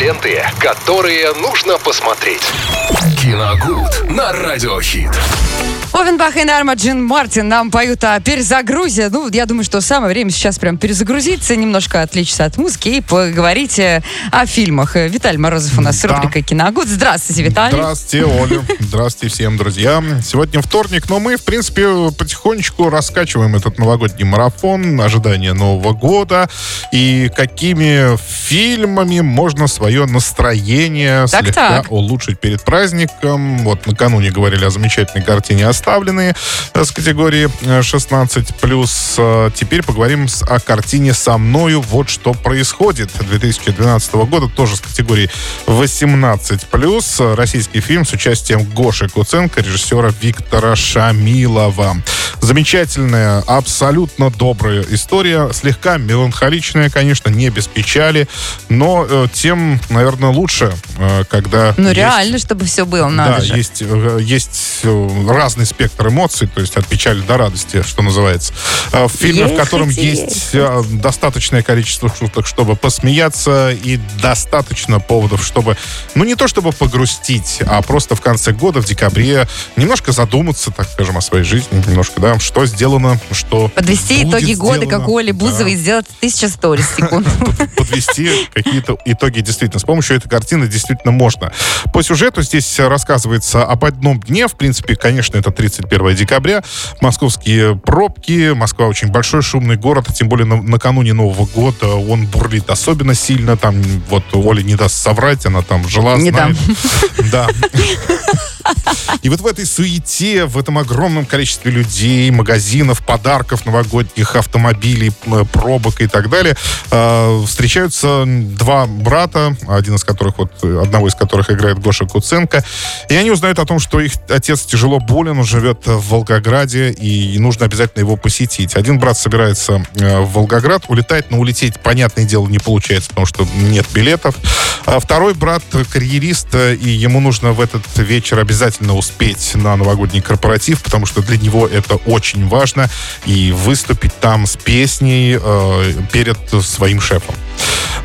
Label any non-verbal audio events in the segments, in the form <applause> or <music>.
Ленты, которые нужно посмотреть. Киногуд на Радиохит. Овенбах и Нарма Джин Мартин нам поют о перезагрузе. Ну, я думаю, что самое время сейчас прям перезагрузиться, немножко отвлечься от музыки и поговорить э, о фильмах. Виталий Морозов у нас с Да. рубрикой «Киногуд». Здравствуйте, Виталий. Здравствуйте, Оля. Здравствуйте всем, друзья. Сегодня вторник, но мы, в принципе, потихонечку раскачиваем этот новогодний марафон, ожидание Нового года и какими фильмами можно свое настроение Так, слегка так. улучшить перед праздником. Вот накануне говорили о замечательной картине «Оставленные» э, с категории э, 16+. Теперь поговорим о картине «Со мною вот что происходит» 2012 года, тоже с категории 18+. Российский фильм с участием Гоши Куценко, режиссера Виктора Шамилова. Замечательная, абсолютно добрая история, слегка меланхоличная, конечно, не без печали, но э, тем, наверное, лучше, э, когда Ну, есть- реально, чтобы все было, надо да, же. есть, э, есть э, разный спектр эмоций, то есть от печали до радости, что называется. В фильме, в котором Ехать, есть э, достаточное количество шуток, чтобы посмеяться, и достаточно поводов, чтобы, ну не то чтобы погрустить, а просто в конце года, в декабре, немножко задуматься, так скажем, о своей жизни, немножко, да, что сделано, что Подвести будет итоги года, сделано. как у Оли Да Бузовой, и сделать тысяча сторис под- <laughs> подвести какие-то итоги действительно. С помощью этой картины действительно можно. По сюжету здесь рассказывается об одном дне. В принципе, конечно, это 31 декабря. Московские пробки. Москва очень большой, шумный город. а Тем более на- накануне Нового года он бурлит особенно сильно. Там вот Оля не даст соврать, она там жила, Не знает. Да. <laughs> И вот в этой суете, в этом огромном количестве людей, магазинов, подарков новогодних, автомобилей, пробок и так далее, э, встречаются два брата, один из которых, вот, одного из которых играет Гоша Куценко, и они узнают о том, что их отец тяжело болен, он живет в Волгограде, и нужно обязательно его посетить. Один брат собирается э, в Волгоград, улетает, но улететь, понятное дело, не получается, потому что нет билетов. А второй брат карьерист, э, и ему нужно в этот вечер обязательно успеть на новогодний корпоратив, потому что для него это очень важно, и выступить там с песней э, перед своим шефом.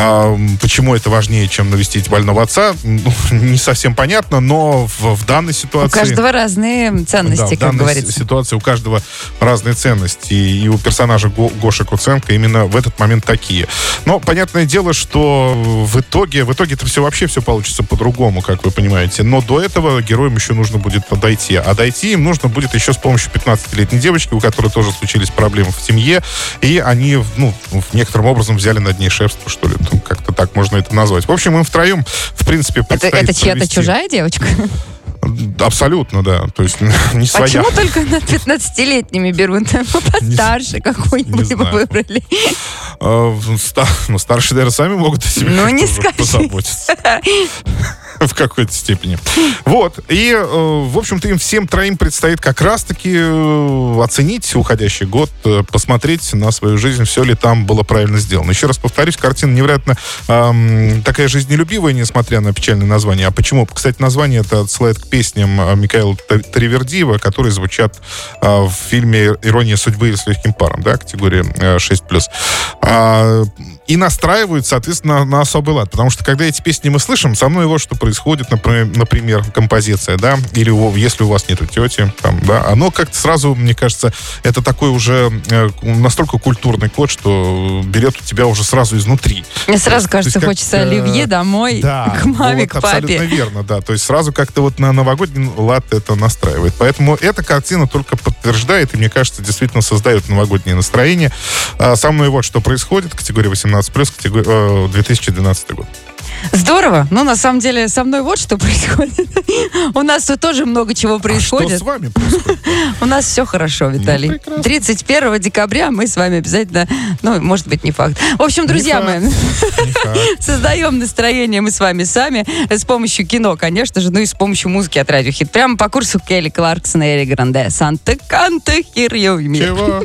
А, почему это важнее, чем навестить больного отца, ну, <laughs> не совсем понятно, но в, в данной У ситуации... каждого разные Да, ценности, в как данной говорится. с- ситуации у каждого разные ценности. И, и у персонажа Го- Гоши Куценко именно в этот момент такие. Но понятное дело, что в итоге, в итоге это все вообще все получится по-другому, как вы понимаете. Но до этого героям еще нужно будет дойти. А дойти им нужно будет еще с помощью 15-летней девочки, у которой тоже случились проблемы в семье. И они, ну, в некоторым образом взяли над ней шефство, что ли. Ну, Как-то так можно это назвать. В общем, им втроем, в принципе, Это, это чья-то чужая девочка? Абсолютно, да. То есть <laughs> не своя. Почему только над 15-летними берут? <laughs> Постарше какой-нибудь выбрали. А, ну, старшие, наверное, сами могут о себе Ну, позаботиться. <laughs> <laughs> В какой-то степени. Вот. И, э, в общем-то, им всем троим предстоит как раз-таки э, оценить уходящий год, э, посмотреть на свою жизнь, все ли там было правильно сделано. Еще раз повторюсь, картина невероятно эм, такая жизнелюбивая, несмотря на печальное название. А почему? Кстати, название это отсылает к песням Михаила Т- Таривердиева, которые звучат э, в фильме «Ирония судьбы» «С легким паром», да, категория э, 6+. А, и настраивают, соответственно, на особый лад. Потому что, когда эти песни мы слышим, со мной вот что происходит, например, например композиция, да, или если у вас нету тети, там, да, оно как-то сразу, мне кажется, это такой уже э, настолько культурный код, что берет у тебя уже сразу изнутри. Мне сразу есть кажется, как, хочется оливье домой, Да, <laughs> к маме, вот к папе. абсолютно верно, да. То есть сразу как-то вот на новогодний лад это настраивает. Поэтому эта картина только подтверждает, и мне кажется, действительно создает новогоднее настроение. А, со мной вот что происходит, категория 18+, категория, э, 2012 год. Здорово. Ну, на самом деле, со мной вот что <laughs> происходит. У нас тут тоже много чего А что происходит. с вами происходит? <laughs> У нас все хорошо, Виталий. прекрасно. 31 декабря мы с вами обязательно, ну, может быть, не факт. В общем, друзья мои, <laughs> создаем настроение мы с вами сами с помощью кино, конечно же, ну и с помощью музыки от Радио Хит. Прямо по курсу Келли Кларксона и Эри Гранде. Санта Канта Хирьюми. Чего?